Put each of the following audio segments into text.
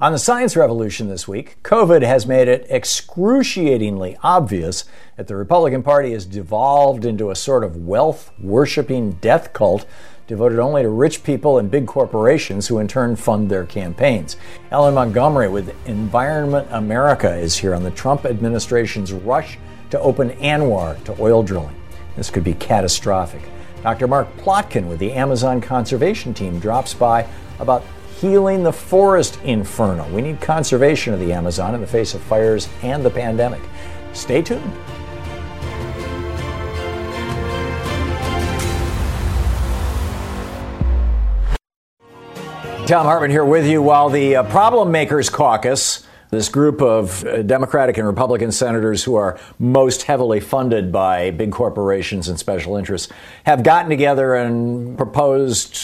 On the science revolution this week, COVID has made it excruciatingly obvious that the Republican Party has devolved into a sort of wealth worshipping death cult devoted only to rich people and big corporations who in turn fund their campaigns. Ellen Montgomery with Environment America is here on the Trump administration's rush to open ANWR to oil drilling. This could be catastrophic. Dr. Mark Plotkin with the Amazon Conservation Team drops by about healing the forest inferno. We need conservation of the Amazon in the face of fires and the pandemic. Stay tuned. Thom Hartmann here with you while the uh, Problem Makers Caucus, this group of uh, Democratic and Republican senators who are most heavily funded by big corporations and special interests, have gotten together and proposed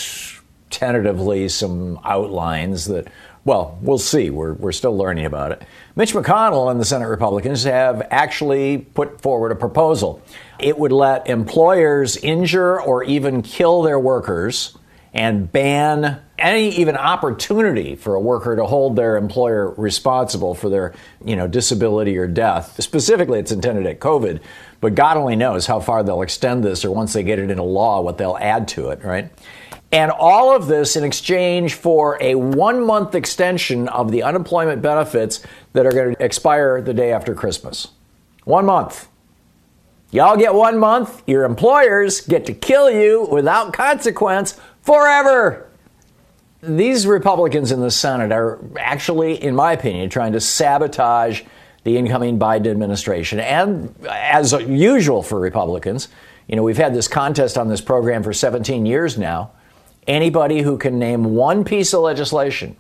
tentatively some outlines that, well, we'll see. We're, we're still learning about it. Mitch McConnell and the Senate Republicans have actually put forward a proposal. It would let employers injure or even kill their workers and ban any even opportunity for a worker to hold their employer responsible for their, you know, disability or death. Specifically, it's intended at COVID, but God only knows how far they'll extend this or once they get it into law, what they'll add to it, right? And all of this in exchange for a one month extension of the unemployment benefits that are going to expire the day after Christmas. One month. Y'all get one month, your employers get to kill you without consequence forever. These Republicans in the Senate are actually, in my opinion, trying to sabotage the incoming Biden administration. And as usual for Republicans, you know, we've had this contest on this program for 17 years now. Anybody who can name one piece of legislation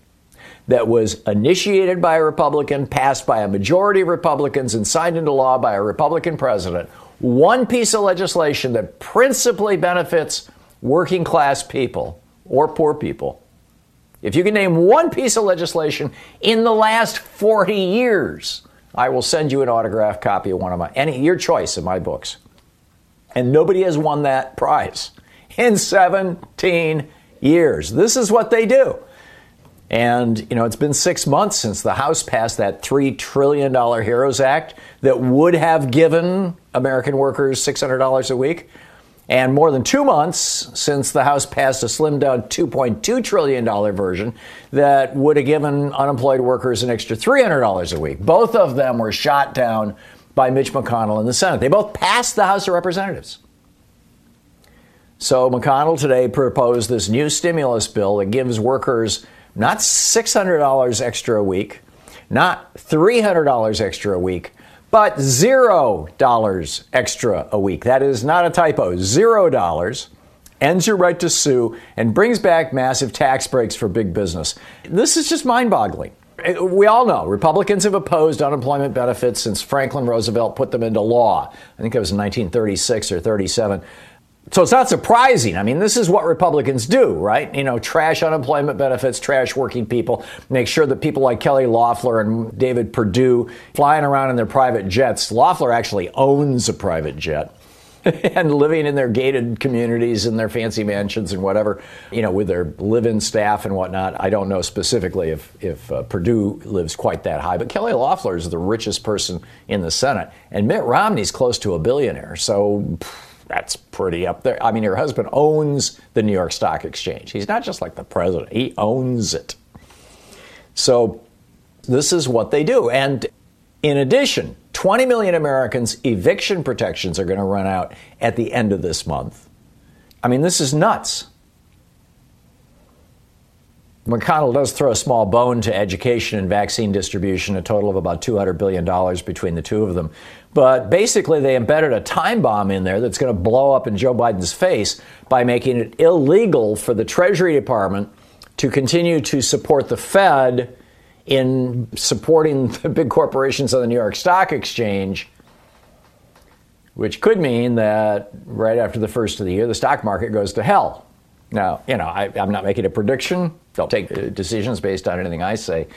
that was initiated by a Republican, passed by a majority of Republicans, and signed into law by a Republican president, one piece of legislation that principally benefits working class people or poor people. If you can name one piece of legislation in the last 40 years, I will send you an autographed copy of one of my any your choice of my books. And nobody has won that prize in 17 years. This is what they do. And, you know, it's been six months since the House passed that $3 trillion HEROES Act that would have given American workers $600 a week. And more than two months since the House passed a slimmed down $2.2 trillion version that would have given unemployed workers an extra $300 a week. Both of them were shot down by Mitch McConnell in the Senate. They both passed the House of Representatives. So McConnell today proposed this new stimulus bill that gives workers not $600 extra a week, not $300 extra a week, but $0 extra a week. That is not a typo, $0 ends your right to sue and brings back massive tax breaks for big business. This is just mind boggling. We all know Republicans have opposed unemployment benefits since Franklin Roosevelt put them into law. I think it was in 1936 or 37. So it's not surprising. I mean, this is what Republicans do, right? You know, trash unemployment benefits, trash working people, make sure that people like Kelly Loeffler and David Perdue flying around in their private jets. Loeffler actually owns a private jet. and living in their gated communities and their fancy mansions and whatever, you know, with their live-in staff and whatnot. I don't know specifically if if uh, Perdue lives quite that high, but Kelly Loeffler is the richest person in the Senate, and Mitt Romney's close to a billionaire. So. Pff, that's pretty up there. I mean, her husband owns the New York Stock Exchange. He's not just like the president, he owns it. So, this is what they do. And in addition, 20 million Americans' eviction protections are going to run out at the end of this month. I mean, this is nuts. McConnell does throw a small bone to education and vaccine distribution, a total of about $200 billion between the two of them. But basically, they embedded a time bomb in there that's going to blow up in Joe Biden's face by making it illegal for the Treasury Department to continue to support the Fed in supporting the big corporations on the New York Stock Exchange, which could mean that right after the first of the year, the stock market goes to hell. Now, you know, I, am not making a prediction. Don't take uh, decisions based on anything I say.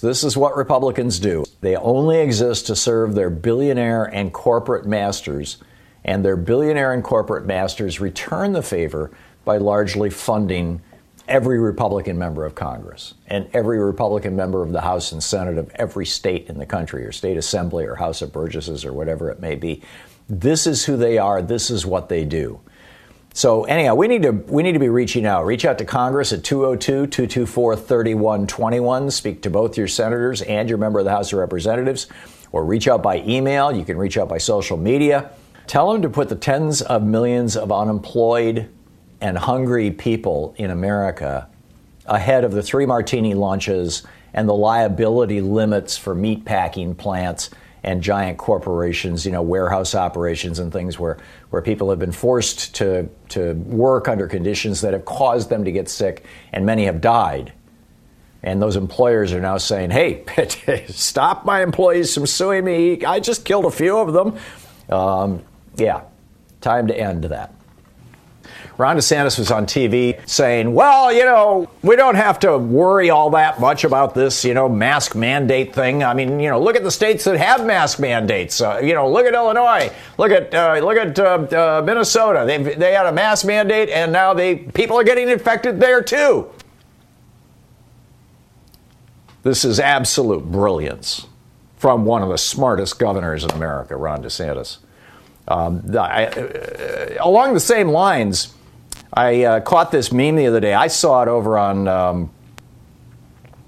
This is what Republicans do. They only exist to serve their billionaire and corporate masters, and their billionaire and corporate masters return the favor by largely funding every Republican member of Congress and every Republican member of the House and Senate of every state in the country, or state assembly, or House of Burgesses, or whatever it may be. This is who they are. This is what they do. So anyhow, we need to we need to be reaching out. Reach out to Congress at 202-224-3121. Speak to both your senators and your member of the House of Representatives or reach out by email. You can reach out by social media. Tell them to put the tens of millions of unemployed and hungry people in America ahead of the three martini lunches and the liability limits for meatpacking plants and giant corporations, you know, warehouse operations and things where, where people have been forced to, to work under conditions that have caused them to get sick, and many have died. And those employers are now saying, hey, stop my employees from suing me. I just killed a few of them. Um, yeah, time to end that. Ron DeSantis was on TV saying, well, you know, we don't have to worry all that much about this, you know, mask mandate thing. I mean, you know, look at the states that have mask mandates. Uh, you know, look at Illinois. Look at uh, look at uh, uh Minnesota. They they had a mask mandate, and now they people are getting infected there too. This is absolute brilliance from one of the smartest governors in America, Ron DeSantis. Um, I, uh, along the same lines, I uh, caught this meme the other day. I saw it over on, um,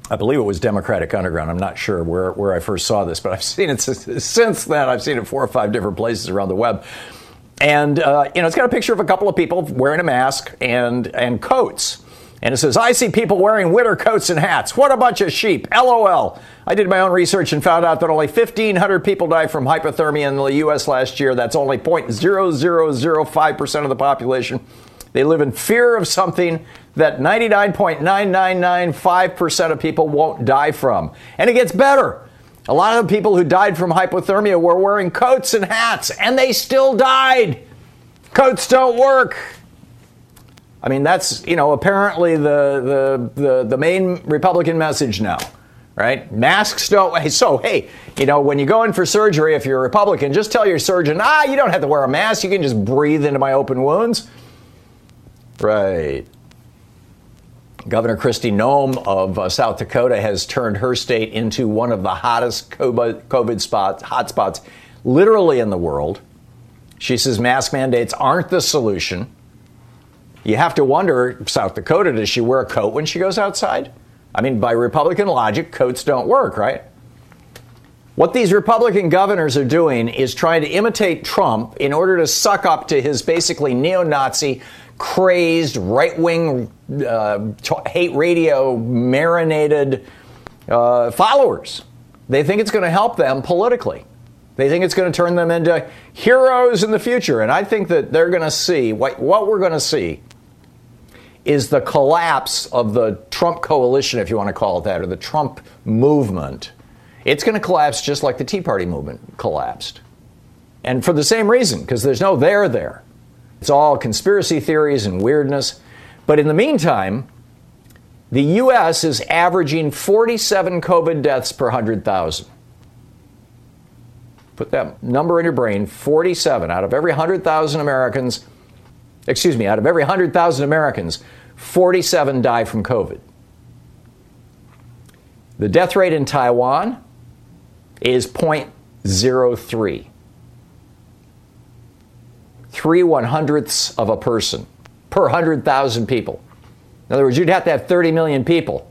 I believe it was Democratic Underground. I'm not sure where, where I first saw this, but I've seen it since then. I've seen it four or five different places around the web. And, uh, you know, it's got a picture of a couple of people wearing a mask and, and coats. And it says, I see people wearing winter coats and hats. What a bunch of sheep. LOL. I did my own research and found out that only 1,500 people died from hypothermia in the U.S. last year. That's only 0.0005% of the population. They live in fear of something that 99.9995% of people won't die from. And it gets better. A lot of the people who died from hypothermia were wearing coats and hats, and they still died. Coats don't work. I mean, that's, you know, apparently the, the, the, the main Republican message now, right? Masks don't. So, hey, you know, when you go in for surgery, if you're a Republican, just tell your surgeon, ah, you don't have to wear a mask. You can just breathe into my open wounds. Right. Governor Kristi Noem of uh, South Dakota has turned her state into one of the hottest COVID spots, hotspots literally in the world. She says mask mandates aren't the solution. You have to wonder, South Dakota, does she wear a coat when she goes outside? I mean, by Republican logic, coats don't work, right? What these Republican governors are doing is trying to imitate Trump in order to suck up to his basically neo Nazi crazed right wing uh, hate radio marinated uh, followers. They think it's going to help them politically. They think it's going to turn them into heroes in the future. And I think that they're going to see what, what we're going to see is the collapse of the Trump coalition, if you want to call it that, or the Trump movement. It's going to collapse just like the Tea Party movement collapsed. And for the same reason, because there's no there there. It's all conspiracy theories and weirdness. But in the meantime, the U.S. is averaging 47 COVID deaths per 100,000. Put that number in your brain 47 out of every 100,000 Americans, excuse me, out of every 100,000 Americans, 47 die from COVID. The death rate in Taiwan is 0.03 three one hundredths of a person per 100,000 people. In other words, you'd have to have 30 million people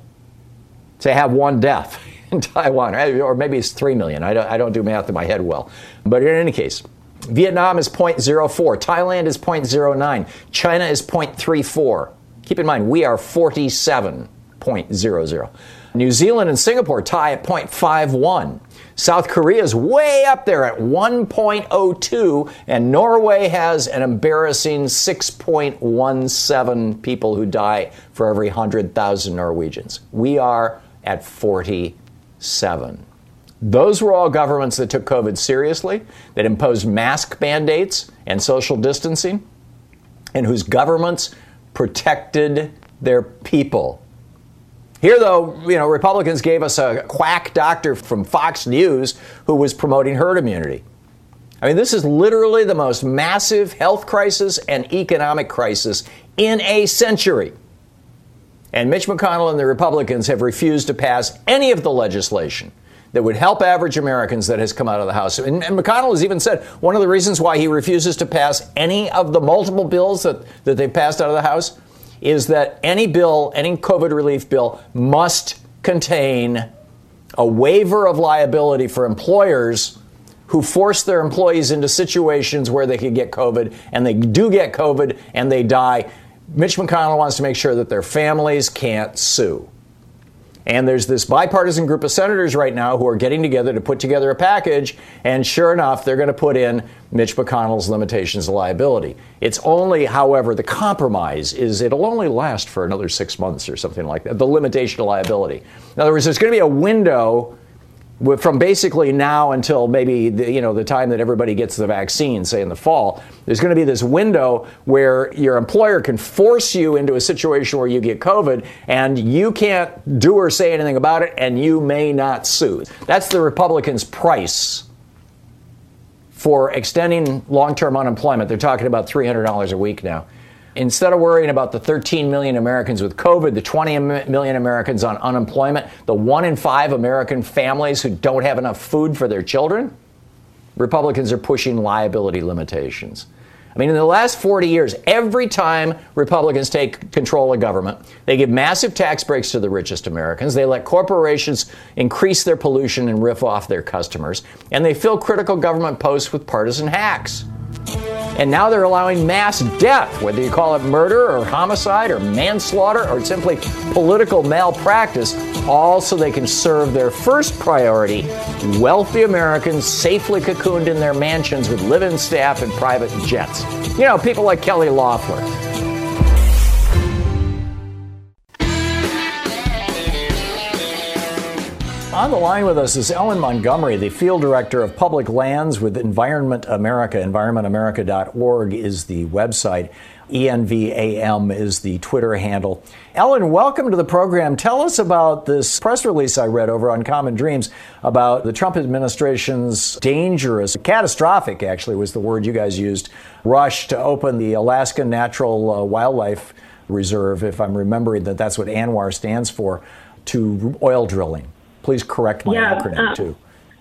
to have one death in Taiwan, or maybe it's 3 million. I don't, I don't do math in my head well. But in any case, Vietnam is 0.04, Thailand is 0.09, China is 0.34. Keep in mind, we are 47.00. New Zealand and Singapore tie at 0.51. South Korea is way up there at 1.02, and Norway has an embarrassing 6.17 people who die for every 100,000 Norwegians. We are at 47. Those were all governments that took COVID seriously, that imposed mask mandates and social distancing, and whose governments protected their people. Here, though, you know, Republicans gave us a quack doctor from Fox News who was promoting herd immunity. I mean, this is literally the most massive health crisis and economic crisis in a century. And Mitch McConnell and the Republicans have refused to pass any of the legislation that would help average Americans that has come out of the House. And, and, McConnell has even said one of the reasons why he refuses to pass any of the multiple bills that, that they've passed out of the House is that any bill, any COVID relief bill, must contain a waiver of liability for employers who force their employees into situations where they could get COVID and they do get COVID and they die. Mitch McConnell wants to make sure that their families can't sue. And there's this bipartisan group of senators right now who are getting together to put together a package. And sure enough, they're going to put in Mitch McConnell's limitations of liability. It's only, however, the compromise is it'll only last for another six months or something like that, the limitation of liability. In other words, there's going to be a window from basically now until maybe the, you know the time that everybody gets the vaccine, say in the fall, there's going to be this window where your employer can force you into a situation where you get COVID and you can't do or say anything about it, and you may not sue. That's the Republicans' price for extending long-term unemployment. They're talking about $300 a week now. Instead of worrying about the 13 million Americans with COVID, the 20 million Americans on unemployment, the one in five American families who don't have enough food for their children, Republicans are pushing liability limitations. I mean, in the last 40 years, every time Republicans take control of government, they give massive tax breaks to the richest Americans. They let corporations increase their pollution and riff off their customers. And they fill critical government posts with partisan hacks. And now they're allowing mass death, whether you call it murder or homicide or manslaughter or simply political malpractice, all so they can serve their first priority wealthy Americans safely cocooned in their mansions with live in staff and private jets. You know, people like Kelly Loeffler. On the line with us is Ellen Montgomery, the field director of public lands with Environment America. EnvironmentAmerica.org is the website. ENVAM is the Twitter handle. Ellen, welcome to the program. Tell us about this press release I read over on Common Dreams about the Trump administration's dangerous, catastrophic, actually, was the word you guys used, rush to open the Alaska Natural uh, Wildlife Reserve, if I'm remembering that that's what ANWR stands for, to oil drilling. Please correct my yeah, acronym uh, too.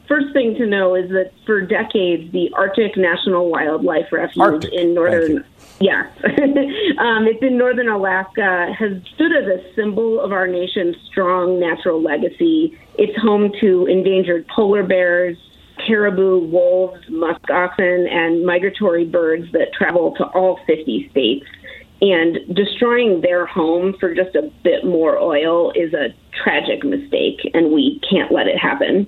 First thing to know is that for decades, the Arctic National Wildlife Refuge Arctic. in northern yeah, um, it's in northern Alaska, has stood as a symbol of our nation's strong natural legacy. It's home to endangered polar bears, caribou, wolves, musk oxen, and migratory birds that travel to all 50 states. And destroying their home for just a bit more oil is a tragic mistake, and we can't let it happen.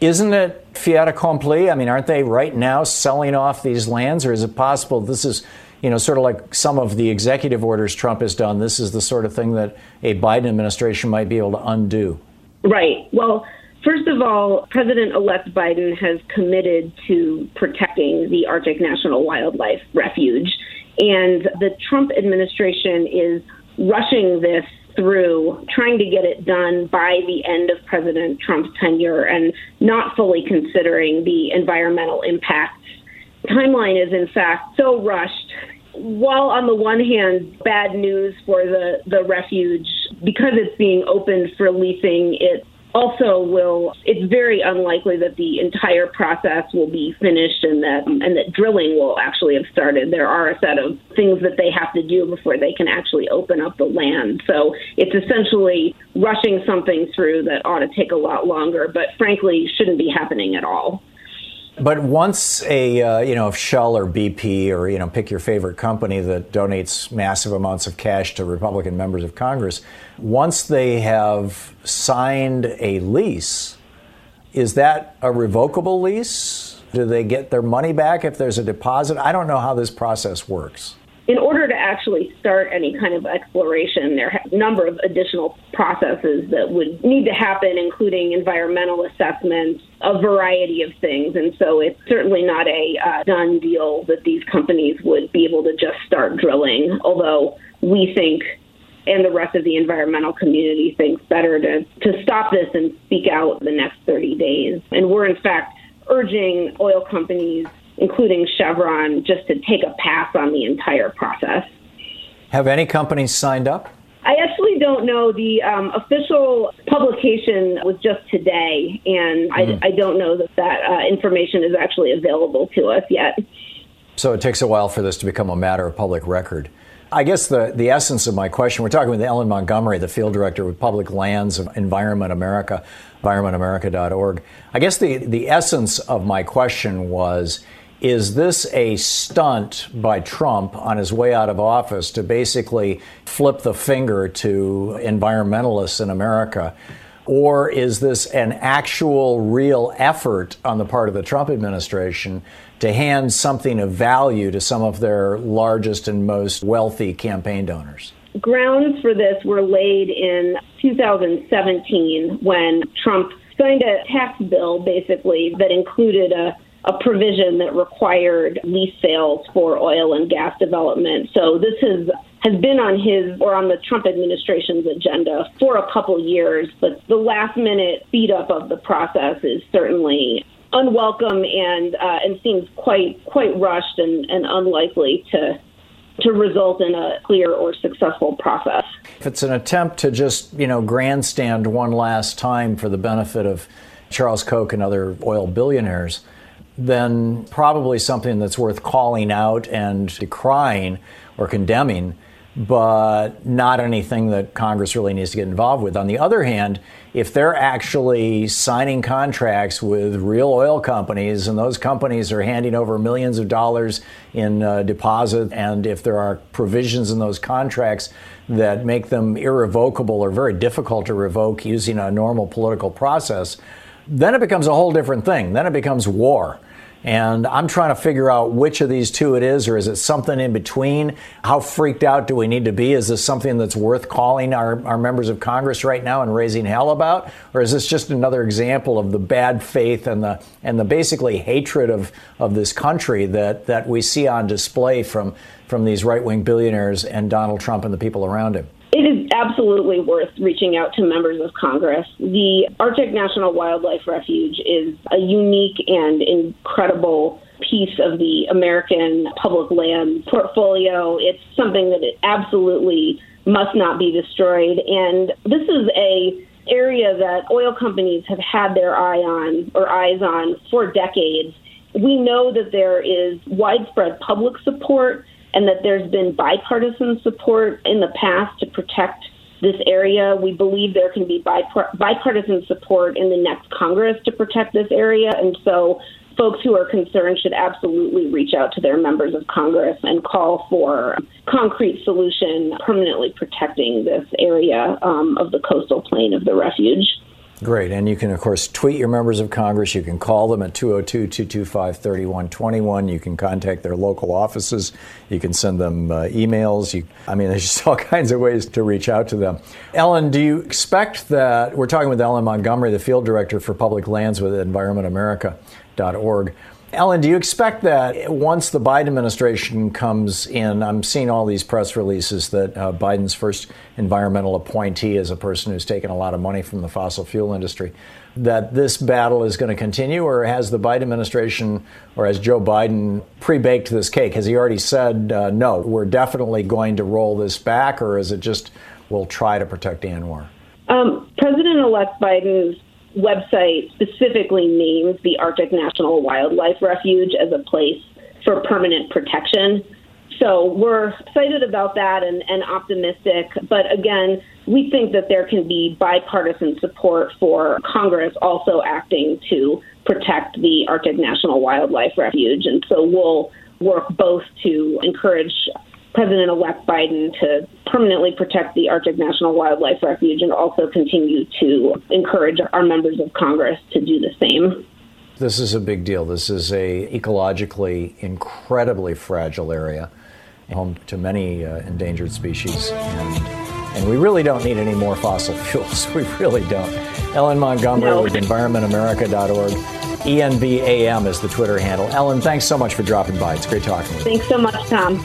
Isn't it fiat accompli? I mean, aren't they right now selling off these lands, or is it possible this is, you know, sort of like some of the executive orders Trump has done? This is the sort of thing that a Biden administration might be able to undo. Right. Well, first of all, President elect Biden has committed to protecting the Arctic National Wildlife Refuge. And the Trump administration is rushing this through, trying to get it done by the end of President Trump's tenure and not fully considering the environmental impacts. Timeline is, in fact, so rushed. While on the one hand, bad news for the, the refuge, because it's being opened for leasing, it also will it's very unlikely that the entire process will be finished and that and that drilling will actually have started. There are a set of things that they have to do before they can actually open up the land. So it's essentially rushing something through that ought to take a lot longer but frankly shouldn't be happening at all But once a uh, you know if Shell or BP or you know pick your favorite company that donates massive amounts of cash to Republican members of Congress, once they have signed a lease, is that a revocable lease? Do they get their money back if there's a deposit? I don't know how this process works in order to actually start any kind of exploration, there are a number of additional processes that would need to happen, including environmental assessments, a variety of things. And so it's certainly not a uh, done deal that these companies would be able to just start drilling, although we think and the rest of the environmental community thinks better to, to stop this and speak out the next 30 days. And we're, in fact, urging oil companies including Chevron, just to take a pass on the entire process. Have any companies signed up? I actually don't know. The um, official publication was just today, and mm-hmm. I, I, don't know that that uh, information is actually available to us yet. So it takes a while for this to become a matter of public record. I guess the, the essence of my question, we're talking with Ellen Montgomery, the field director with Public Lands of Environment America, environmentamerica.org. I guess the, the essence of my question was is this a stunt by Trump on his way out of office to basically flip the finger to environmentalists in America? Or is this an actual, real effort on the part of the Trump administration to hand something of value to some of their largest and most wealthy campaign donors? Grounds for this were laid in 2017 when Trump signed a tax bill basically that included a a provision that required lease sales for oil and gas development. So this has has been on his or on the Trump administration's agenda for a couple years, but the last minute speed up of the process is certainly unwelcome and uh, and seems quite quite rushed and, and unlikely to to result in a clear or successful process. If it's an attempt to just, you know, grandstand one last time for the benefit of Charles Koch and other oil billionaires, then probably something that's worth calling out and decrying or condemning, but not anything that Congress really needs to get involved with. On the other hand, if they're actually signing contracts with real oil companies and those companies are handing over millions of dollars in uh, deposit, and if there are provisions in those contracts that make them irrevocable or very difficult to revoke using a normal political process, then it becomes a whole different thing. Then it becomes war. And I'm trying to figure out which of these two it is, or is it something in between? How freaked out do we need to be? Is this something that's worth calling our, our members of Congress right now and raising hell about? Or is this just another example of the bad faith and the and the basically hatred of, of this country that, that we see on display from, from these right wing billionaires and Donald Trump and the people around him? It is absolutely worth reaching out to members of Congress. The Arctic National Wildlife Refuge is a unique and incredible piece of the American public land portfolio. It's something that it absolutely must not be destroyed. And this is a area that oil companies have had their eye on or eyes on for decades. We know that there is widespread public support and that there's been bipartisan support in the past to protect this area. We believe there can be bipartisan support in the next Congress to protect this area. And so folks who are concerned should absolutely reach out to their members of Congress and call for concrete solution permanently protecting this area um, of the coastal plain of the refuge. Great. And you can, of course, tweet your members of Congress. You can call them at 202 225 3121. You can contact their local offices. You can send them uh, emails. You, I mean, there's just all kinds of ways to reach out to them. Ellen, do you expect that? We're talking with Ellen Montgomery, the field director for public lands with environmentamerica.org. Ellen, do you expect that once the Biden administration comes in, I'm seeing all these press releases that uh, Biden's first environmental appointee is a person who's taken a lot of money from the fossil fuel industry, that this battle is going to continue, or has the Biden administration, or has Joe Biden pre baked this cake? Has he already said, uh, no, we're definitely going to roll this back, or is it just we'll try to protect ANWR? Um, President elect Biden's website specifically names the Arctic National Wildlife Refuge as a place for permanent protection. So we're excited about that and, and optimistic. But again, we think that there can be bipartisan support for Congress also acting to protect the Arctic National Wildlife Refuge. And so we'll work both to encourage President elect Biden to permanently protect the Arctic National Wildlife Refuge and also continue to encourage our members of Congress to do the same. This is a big deal. This is a ecologically incredibly fragile area, home to many uh, endangered species, and, and we really don't need any more fossil fuels. We really don't. Ellen Montgomery no. with EnvironmentAmerica.org. ENVAM is the Twitter handle. Ellen, thanks so much for dropping by. It's great talking with you. Thanks so much, Thom.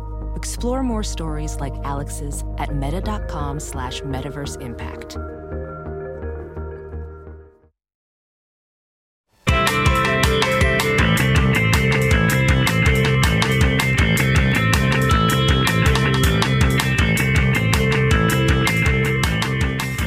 Explore more stories like Alex's at meta.com slash metaverse impact.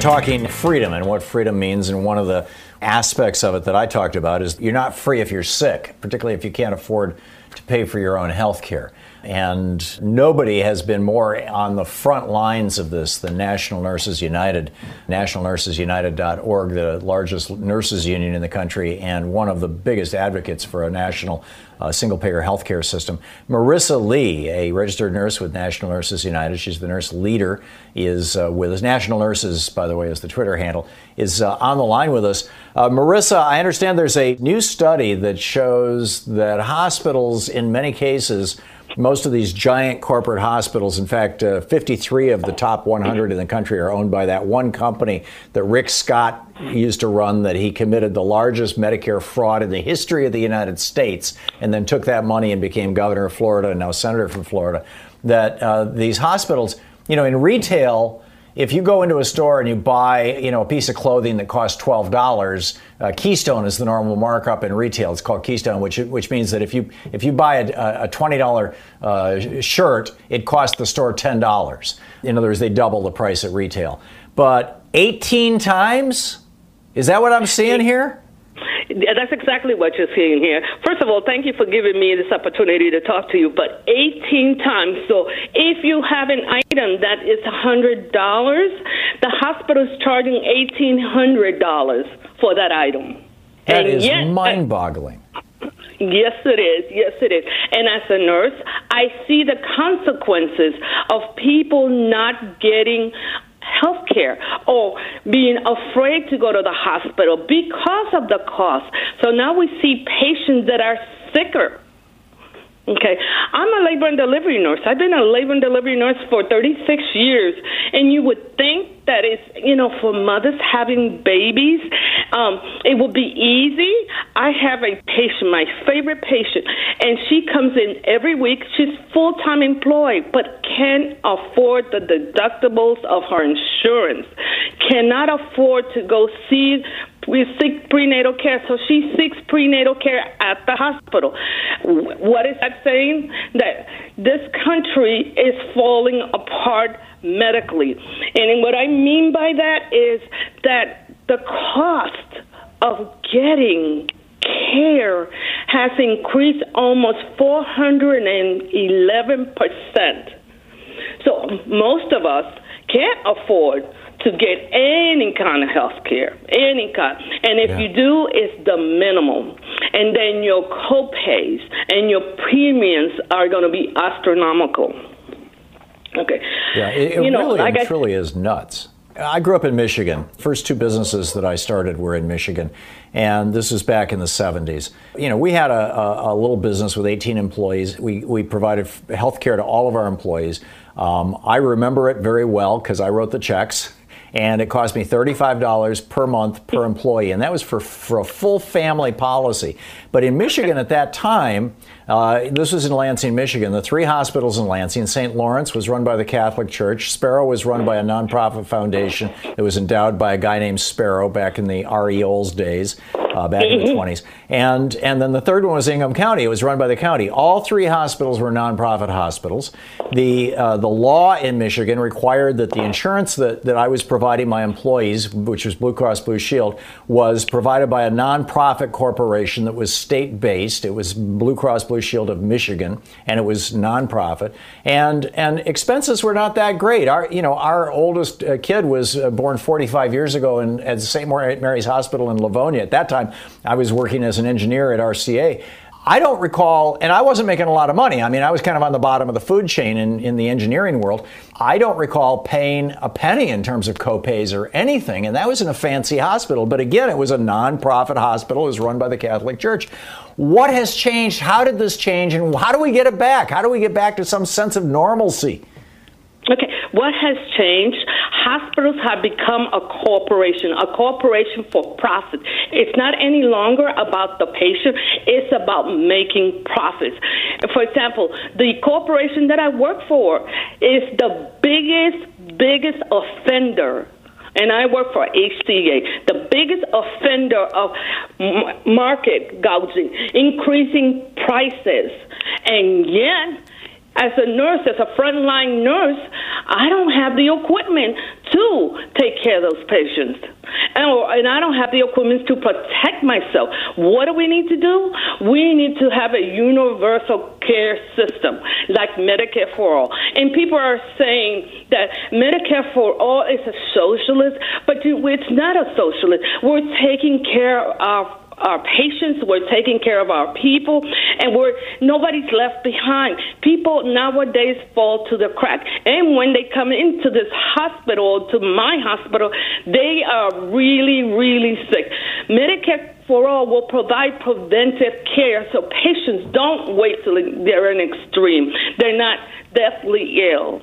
talking freedom and what freedom means, and one of the aspects of it that I talked about is you're not free if you're sick, particularly if you can't afford to pay for your own health care. And nobody has been more on the front lines of this than National Nurses United, nationalnursesunited.org, the largest nurses union in the country and one of the biggest advocates for a national uh, single payer healthcare system. Marissa Lee, a registered nurse with National Nurses United, she's the nurse leader, is uh, with us. National Nurses, by the way, is the Twitter handle, is uh, on the line with us. Uh, Marissa, I understand there's a new study that shows that hospitals, in many cases, most of these giant corporate hospitals, in fact, uh, 53 of the top 100 in the country are owned by that one company that Rick Scott used to run, that he committed the largest Medicare fraud in the history of the United States, and then took that money and became governor of Florida and now senator from Florida. That uh, these hospitals, you know, in retail, if you go into a store and you buy, you know, a piece of clothing that costs twelve dollars, uh, Keystone is the normal markup in retail. It's called Keystone, which which means that if you if you buy a, a twenty dollar uh, shirt, it costs the store ten dollars. In other words, they double the price at retail. But eighteen times, is that what I'm seeing here? That's exactly what you're seeing here. First of all, thank you for giving me this opportunity to talk to you. But 18 times. So if you have an item that is $100, the hospital is charging $1,800 for that item. That and is yet, uh, mind boggling. Yes, it is. Yes, it is. And as a nurse, I see the consequences of people not getting health care or being afraid to go to the hospital because of the cost. So now we see patients that are sicker. Okay, I'm a labor and delivery nurse. I've been a labor and delivery nurse for 36 years, and you would think that it's you know for mothers having babies, um, it would be easy. I have a patient, my favorite patient, and she comes in every week. She's full time employed, but can't afford the deductibles of her insurance, cannot afford to go see we seek prenatal care. So she seeks prenatal care at the hospital. What is that saying? That this country is falling apart medically. And what I mean by that is that the cost of getting care has increased almost 411%. So most of us can't afford to get any kind of health care, any kind. And if yeah. you do, it's the minimum. And then your copays and your premiums are going to be astronomical. Okay. Yeah, it, it you know, really like truly is nuts. I grew up in Michigan. First two businesses that I started were in Michigan, and this was back in the 70s. You know, we had a, a, a little business with 18 employees. We, we provided health care to all of our employees. Um, I remember it very well because I wrote the checks and it cost me $35 per month per employee, and that was for, for a full family policy. But in Michigan at that time, uh, this was in Lansing, Michigan. The three hospitals in Lansing, St. Lawrence was run by the Catholic Church. Sparrow was run by a nonprofit foundation that was endowed by a guy named Sparrow back in the R.E. Olds days uh, back in the 20s. Mm-hmm. And, and then the third one was Ingham County. It was run by the county. All three hospitals were nonprofit hospitals. The, uh, the law in Michigan required that the insurance that, that I was providing my employees, which was Blue Cross Blue Shield, was provided by a nonprofit corporation that was state based. It was Blue Cross Blue Shield of Michigan, and it was nonprofit. And, and expenses were not that great. Our, you know, our oldest uh, kid was uh, born 45 years ago in, at St. Mary's Hospital in Livonia. At that time, time, I was working as an engineer at RCA. I don't recall, and I wasn't making a lot of money. I mean, I was kind of on the bottom of the food chain in, in the engineering world. I don't recall paying a penny in terms of copays or anything, and that was in a fancy hospital. But again, it was a nonprofit hospital. It was run by the Catholic Church. What has changed? How did this change? And how do we get it back? How do we get back to some sense of normalcy? Okay, what has changed? Hospitals have become a corporation, a corporation for profit. It's not any longer about the patient, it's about making profits. For example, the corporation that I work for is the biggest, biggest offender and I work for HCA, the biggest offender of market gouging, increasing prices. And yet, as a nurse, as a frontline nurse, I don't have the equipment to take care of those patients. And, and I don't have the equipment to protect myself. What do we need to do? We need to have a universal care system like Medicare for All. And people are saying that Medicare for All is a socialist, but it's not a socialist. We're taking care of our patients, we're taking care of our people, and we're nobody's left behind. People nowadays fall to the crack, and when they come into this hospital, to my hospital, they are really, really sick. Medicare for all will provide preventive care so patients don't wait till they're in extreme. They're not deathly ill.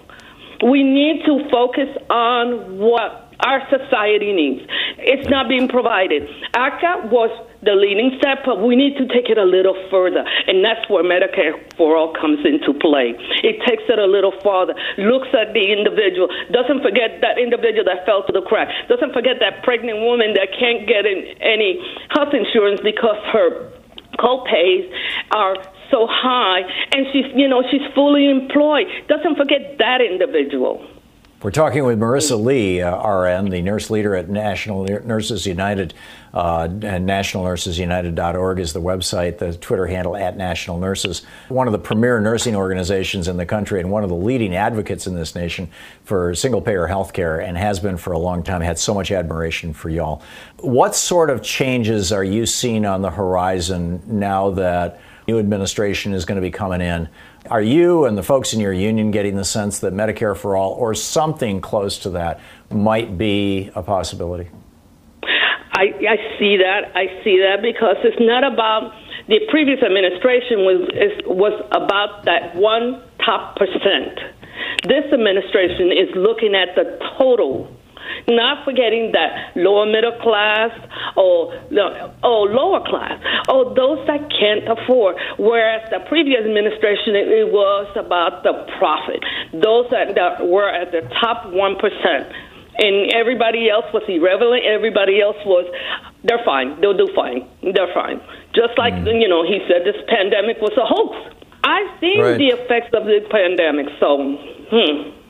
We need to focus on what our society needs. It's not being provided. ACA was the leading step, but we need to take it a little further. And that's where Medicare for All comes into play. It takes it a little farther, looks at the individual, doesn't forget that individual that fell to the crack, doesn't forget that pregnant woman that can't get any health insurance because her co-pays are so high and she's you know she's fully employed doesn't forget that individual we're talking with Marissa Lee, uh, RN, the nurse leader at National Nurses United. Uh, and nationalnursesunited.org is the website, the Twitter handle at National Nurses. One of the premier nursing organizations in the country and one of the leading advocates in this nation for single payer health care and has been for a long time. Had so much admiration for y'all. What sort of changes are you seeing on the horizon now that new administration is going to be coming in? Are you and the folks in your union getting the sense that Medicare for all or something close to that might be a possibility? I, I see that. I see that because it's not about the previous administration was was about that one top percent. This administration is looking at the total not forgetting that lower middle class or, or lower class, or those that can't afford. Whereas the previous administration, it, was about the profit. Those that, that were at the top 1%. And everybody else was irrelevant. Everybody else was, they're fine. They'll do fine. They're fine. Just like, mm. you know, he said this pandemic was a hoax. I've seen right. the effects of the pandemic, so, hmm.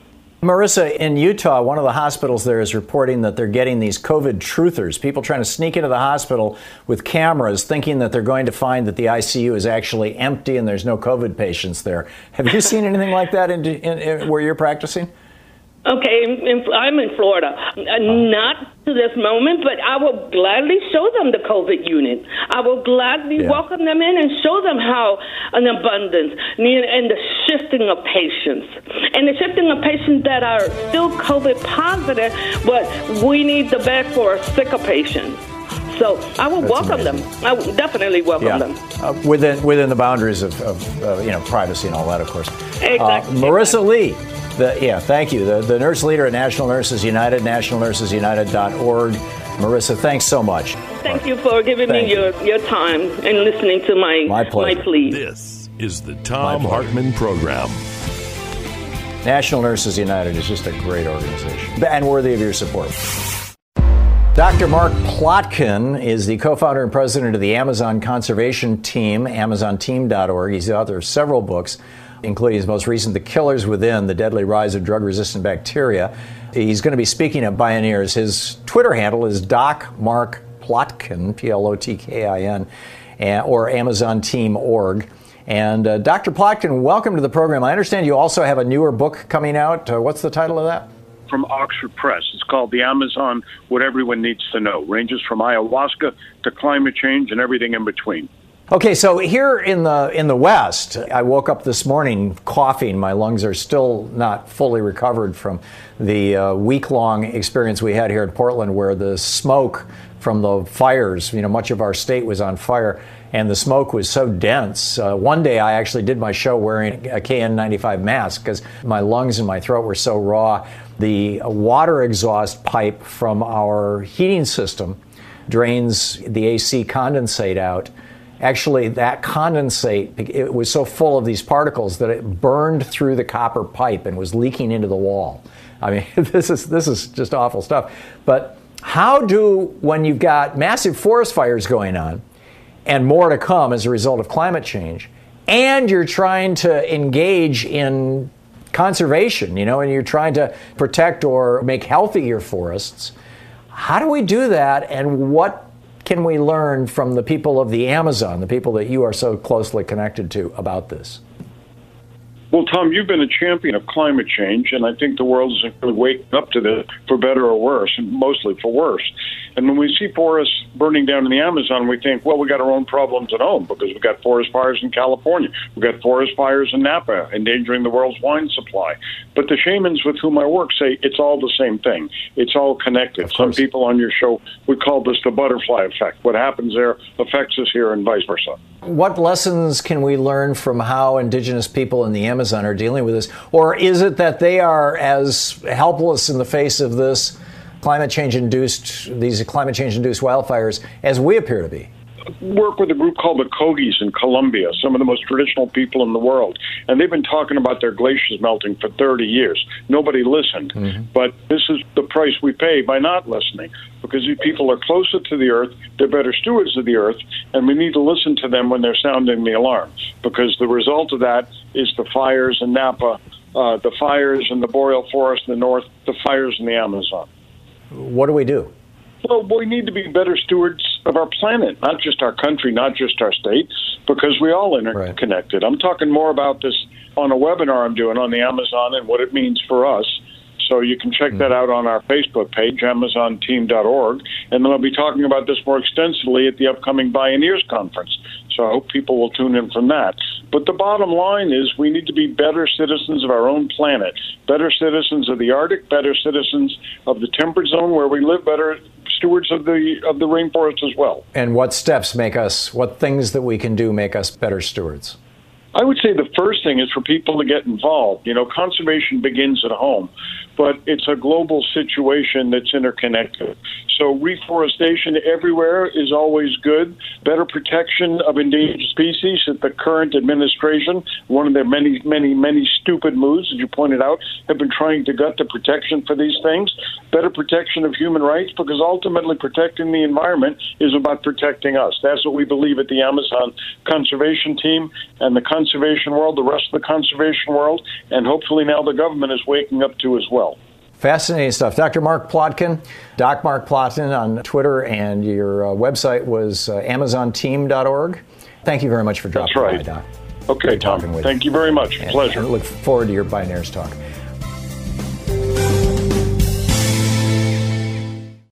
Marissa, in Utah, one of the hospitals there is reporting that they're getting these COVID truthers, people trying to sneak into the hospital with cameras, thinking that they're going to find that the ICU is actually empty and there's no COVID patients there. Have you seen anything like that in, in, in, where you're practicing? Okay, in, I'm in Florida. Uh, not to this moment, but I will gladly show them the COVID unit. I will gladly Yeah. welcome them in and show them how an abundance and the shifting of patients. And the shifting of patients that are still COVID positive, but we need the bed for a sicker patient. So I will That's welcome them. I will definitely welcome Yeah, them. uh, within within the boundaries of, of uh, you know privacy and all that, of course. Exactly. Uh, Marissa Lee, the, yeah, thank you. The, the nurse leader at National Nurses United, nationalnursesunited.org. Marissa, thanks so much. Thank you for giving Thank me your, your time and listening to my My pleasure. pleas. This is the Thom My. Hartmann Program. National Nurses United is just a great organization and worthy of your support. Dr. Mark Plotkin is the co founder and president of the Amazon Conservation Team, AmazonTeam.org. He's the author of several books, including his most recent, The Killers Within The Deadly Rise of Drug Resistant Bacteria. He's going to be speaking at Bioneers. His Twitter handle is Doc Mark Plotkin, P L O T K I N, or AmazonTeam.org. And uh, Dr. Plotkin, welcome to the program. I understand you also have a newer book coming out. Uh, what's the title of that? from Oxford Press. It's called The Amazon What Everyone Needs to Know. Ranges from ayahuasca to climate change and everything in between. Okay, so here in the in the West, I woke up this morning coughing. My lungs are still not fully recovered from the uh, week long experience we had here in Portland, where the smoke from the fires, you know, much of our state was on fire, and the smoke was so dense. Uh, one day, I actually did my show wearing a KN95 mask because my lungs and my throat were so raw. The water exhaust pipe from our heating system drains the AC condensate out actually that condensate it was so full of these particles that it burned through the copper pipe and was leaking into the wall. I mean this is this is just awful stuff. But how do when you've got massive forest fires going on and more to come as a result of climate change and you're trying to engage in conservation you know and you're trying to protect or make healthy your forests how do we do that? And what can we learn from the people of the Amazon, the people that you are so closely connected to, about this? Well, Thom, you've been a champion of climate change, and I think the world is really waking up to this for better or worse, and mostly for worse. And when we see forests burning down in the Amazon, we think, well, we got our own problems at home because we've got forest fires in California, we've got forest fires in Napa, endangering the world's wine supply. But the shamans with whom I work say it's all the same thing. It's all connected. Some people on your show would call this the butterfly effect. What happens there affects us here, and vice versa. What lessons can we learn from how indigenous people in the Amazon are dealing with this? Or is it that they are as helpless in the face of this climate change induced, these climate change induced wildfires as we appear to be? work with a group called the Kogis in Colombia, some of the most traditional people in the world. And they've been talking about their glaciers melting for 30 years. Nobody listened. But this is the price we pay by not listening because these people are closer to the earth, they're better stewards of the earth, and we need to listen to them when they're sounding the alarm because the result of that is the fires in Napa, uh, the fires in the boreal forest in the north, the fires in the Amazon. What do we do? Well, we need to be better stewards of our planet, not just our country, not just our state, because we all interconnected. I'm talking more about this on a webinar I'm doing on the Amazon and what it means for us. So you can check that hmm. out on our Facebook page, AmazonTeam.org, and then I'll be talking about this more extensively at the upcoming Bioneers Conference. So I hope people will tune in from that. But the bottom line is we need to be better citizens of our own planet, better citizens of the Arctic, better citizens of the temperate zone where we live, better stewards of the of the rainforest as well. And what steps make us, what things that we can do make us better stewards? I would say the first thing is for people to get involved. You know, conservation begins at home, but it's a global situation that's interconnected. So reforestation everywhere is always good. Better protection of endangered species that the current administration, one of their many, many, many stupid moves, as you pointed out, have been trying to gut the protection for these things. Better protection of human rights because ultimately protecting the environment is about protecting us. That's what we believe at the Amazon Conservation Team and the conservation world, the rest of the conservation world, and hopefully now the government is waking up to as well. Fascinating stuff. Dr. Mark Plotkin, Doc Mark Plotkin on Twitter, and your uh, website was uh, AmazonTeam.org. Thank you very much for dropping right. by, Doc. Okay, Thom. Thank you very much. And- Pleasure. look forward to your Bioneers talk.